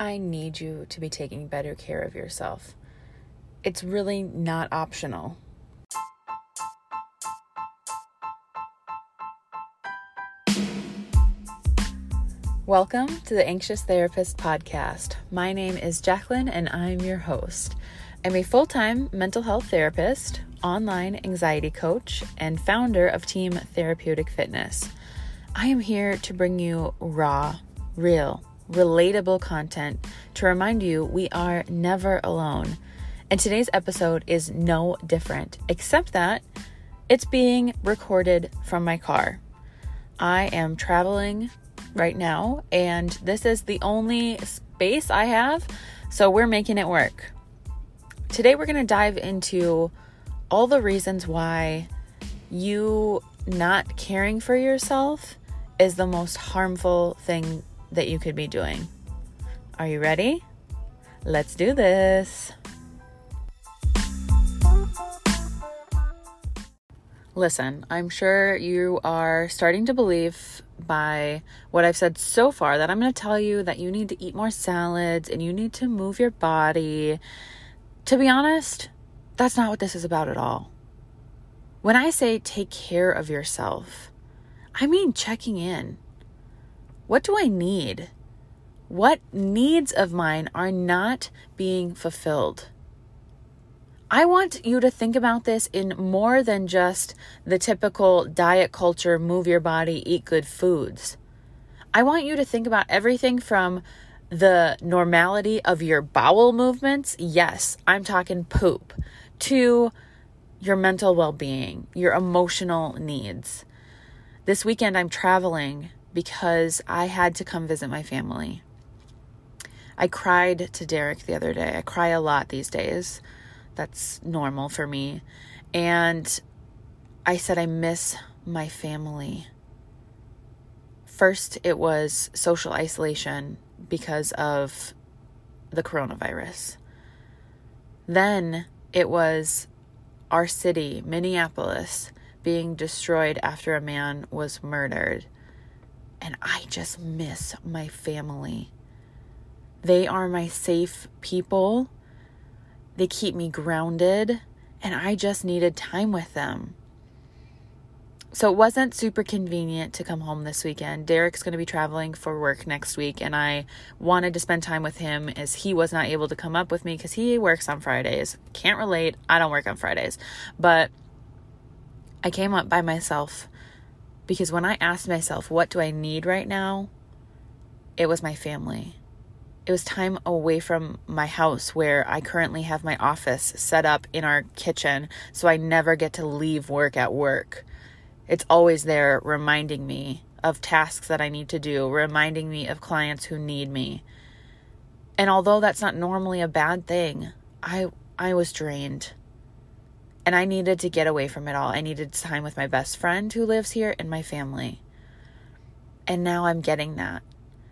I need you to be taking better care of yourself. It's really not optional. Welcome to the Anxious Therapist Podcast. My name is Jacqueline and I'm your host. I'm a full time mental health therapist, online anxiety coach, and founder of Team Therapeutic Fitness. I am here to bring you raw, real, relatable content to remind you we are never alone. And today's episode is no different, except that it's being recorded from my car. I am traveling right now, and this is the only space I have, so we're making it work. Today, we're going to dive into all the reasons why you not caring for yourself is the most harmful thing that you could be doing. Are you ready? Let's do this. Listen, I'm sure you are starting to believe by what I've said so far that I'm going to tell you that you need to eat more salads and you need to move your body. To be honest, that's not what this is about at all. When I say take care of yourself, I mean checking in. What do I need? What needs of mine are not being fulfilled? I want you to think about this in more than just the typical diet culture, move your body, eat good foods. I want you to think about everything from the normality of your bowel movements. Yes, I'm talking poop, to your mental well being, your emotional needs. This weekend, I'm traveling because I had to come visit my family. I cried to Derek the other day. I cry a lot these days. That's normal for me. And I said, I miss my family. First, it was social isolation because of the coronavirus. Then it was our city, Minneapolis, being destroyed after a man was murdered and I just miss my family. They are my safe people. They keep me grounded, and I just needed time with them. So it wasn't super convenient to come home this weekend. Derek's going to be traveling for work next week, and I wanted to spend time with him as he was not able to come up with me because he works on Fridays. Can't relate. I don't work on Fridays. But I came up by myself because when I asked myself, what do I need right now? It was my family. It was time away from my house where I currently have my office set up in our kitchen, so I never get to leave work at work. It's always there reminding me of tasks that I need to do, reminding me of clients who need me. And although that's not normally a bad thing, I I was drained. And I needed to get away from it all. I needed time with my best friend who lives here and my family. And now I'm getting that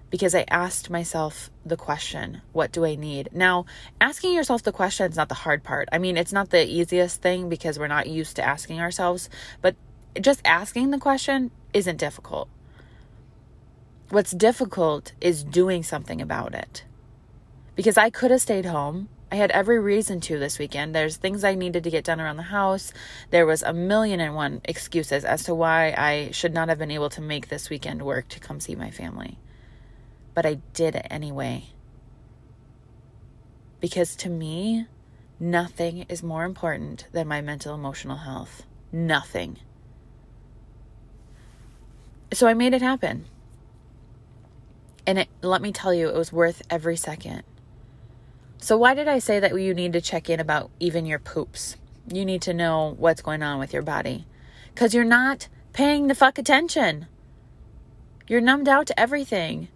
because I asked myself the question, what do I need? Now, asking yourself the question is not the hard part. I mean, it's not the easiest thing because we're not used to asking ourselves, but just asking the question isn't difficult. What's difficult is doing something about it. Because I could have stayed home I had every reason to this weekend. There's things I needed to get done around the house. There was a million and one excuses as to why I should not have been able to make this weekend work to come see my family. But I did it anyway. Because to me, nothing is more important than my mental emotional health. Nothing. So I made it happen. And it, let me tell you, it was worth every second. So, why did I say that you need to check in about even your poops? You need to know what's going on with your body because you're not paying the fuck attention. You're numbed out to everything.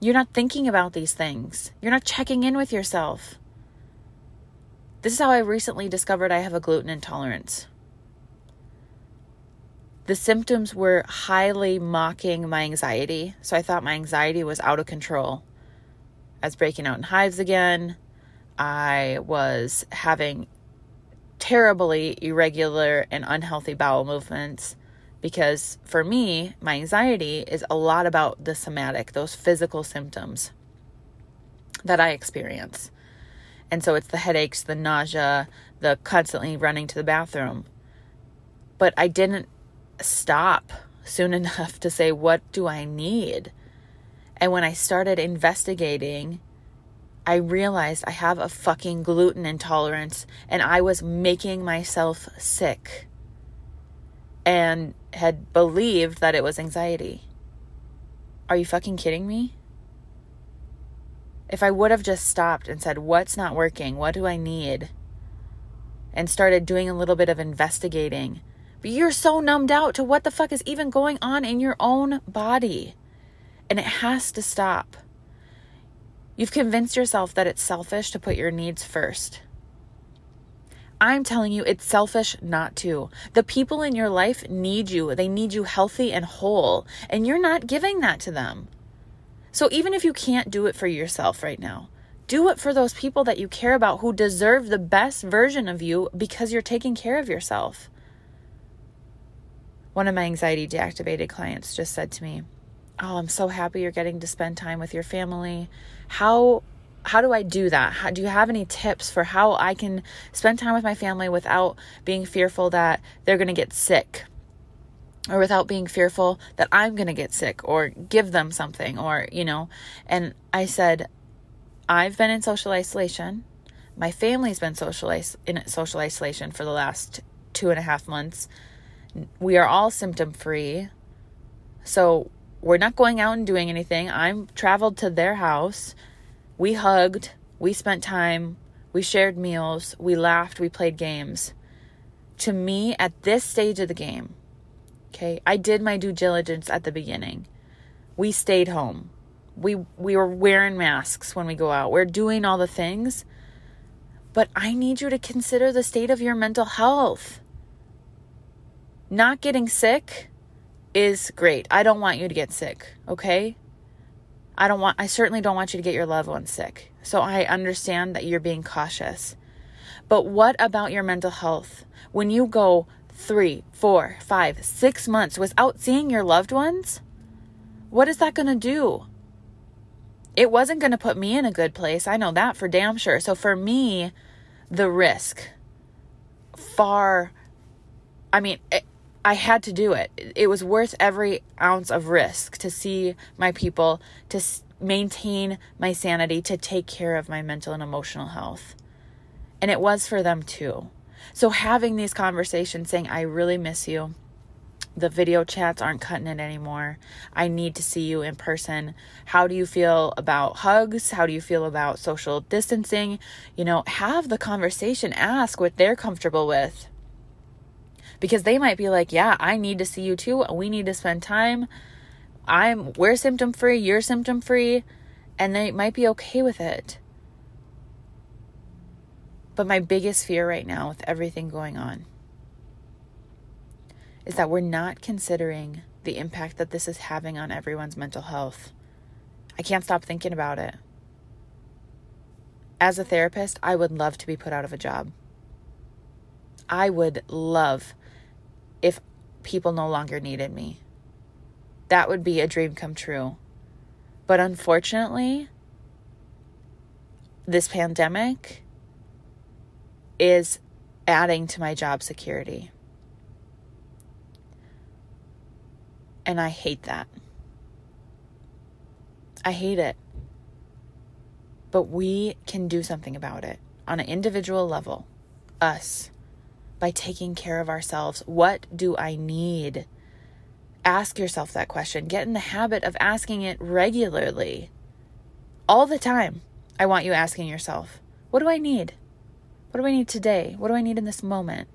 You're not thinking about these things. You're not checking in with yourself. This is how I recently discovered I have a gluten intolerance. The symptoms were highly mocking my anxiety, so I thought my anxiety was out of control. I was breaking out in hives again. I was having terribly irregular and unhealthy bowel movements because for me, my anxiety is a lot about the somatic, those physical symptoms. that I experience. And so it's the headaches, the nausea, the constantly running to the bathroom. But I didn't stop soon enough to say, what do I need? And when I started investigating, I realized I have a fucking gluten intolerance and I was making myself sick and had believed that it was anxiety. Are you fucking kidding me? If I would have just stopped and said, What's not working? What do I need? And started doing a little bit of investigating. But you're so numbed out to what the fuck is even going on in your own body. And it has to stop. You've convinced yourself that it's selfish to put your needs first. I'm telling you, it's selfish not to. The people in your life need you. They need you healthy and whole, and you're not giving that to them. So even if you can't do it for yourself right now, do it for those people that you care about who deserve the best version of you because you're taking care of yourself. One of my anxiety deactivated clients just said to me, "Oh, I'm so happy you're getting to spend time with your family. How how do I do that? How, do you have any tips for how I can spend time with my family without being fearful that they're going to get sick? Or without being fearful that I'm going to get sick or give them something or, you know. And I said, I've been in social isolation. My family's been social is- in social isolation for the last two and a half months. We are all symptom free. So we're not going out and doing anything. I'm traveled to their house we hugged, we spent time, we shared meals, we laughed, we played games. To me, at this stage of the game, okay, I did my due diligence at the beginning. We stayed home. We we were wearing masks when we go out. We're doing all the things. But I need you to consider the state of your mental health. Not getting sick is great. I don't want you to get sick, okay? I don't want, I certainly don't want you to get your loved one sick. So I understand that you're being cautious. But what about your mental health? When you go three, four, five, six months without seeing your loved ones, what is that going to do? It wasn't going to put me in a good place. I know that for damn sure. So for me, the risk far, I mean, it, I had to do it. It was worth every ounce of risk to see my people, to maintain my sanity, to take care of my mental and emotional health. And it was for them too. So having these conversations saying, I really miss you. The video chats aren't cutting it anymore. I need to see you in person. How do you feel about hugs? How do you feel about social distancing? You know, have the conversation, ask what they're comfortable with because they might be like, yeah, I need to see you too. We need to spend time. I'm we're symptom free, you're symptom free, and they might be okay with it. But my biggest fear right now with everything going on is that we're not considering the impact that this is having on everyone's mental health. I can't stop thinking about it. As a therapist, I would love to be put out of a job. I would love if people no longer needed me. That would be a dream come true. But unfortunately, this pandemic is adding to my job security. And I hate that. I hate it. But we can do something about it on an individual level. Us by taking care of ourselves. What do I need? Ask yourself that question. Get in the habit of asking it regularly. All the time. I want you asking yourself, what do I need? What do I need today? What do I need in this moment?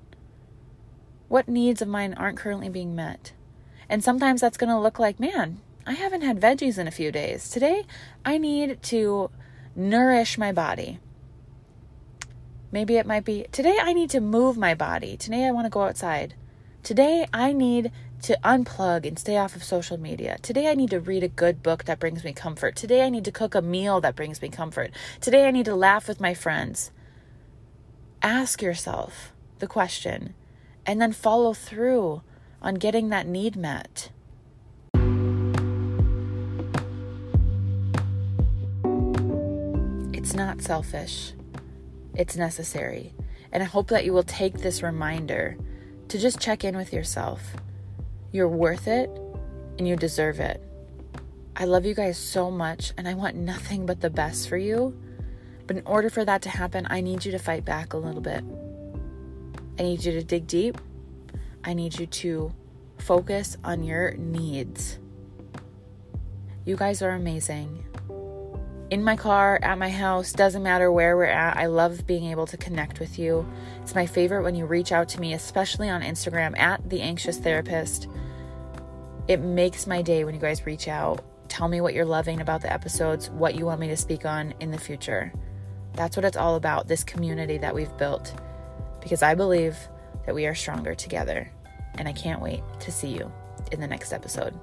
What needs of mine aren't currently being met? And sometimes that's going to look like, man, I haven't had veggies in a few days. Today, I need to nourish my body. Maybe it might be today I need to move my body. Today I want to go outside. Today I need to unplug and stay off of social media. Today I need to read a good book that brings me comfort. Today I need to cook a meal that brings me comfort. Today I need to laugh with my friends. Ask yourself the question and then follow through on getting that need met. It's not selfish, it's necessary. And I hope that you will take this reminder to just check in with yourself. You're worth it and you deserve it. I love you guys so much and I want nothing but the best for you. But in order for that to happen, I need you to fight back a little bit. I need you to dig deep. I need you to focus on your needs. You guys are amazing. In my car, at my house, doesn't matter where we're at. I love being able to connect with you. It's my favorite when you reach out to me, especially on Instagram at the anxious therapist. It makes my day when you guys reach out. Tell me what you're loving about the episodes, what you want me to speak on in the future. That's what it's all about this community that we've built. Because I believe that we are stronger together. And I can't wait to see you in the next episode.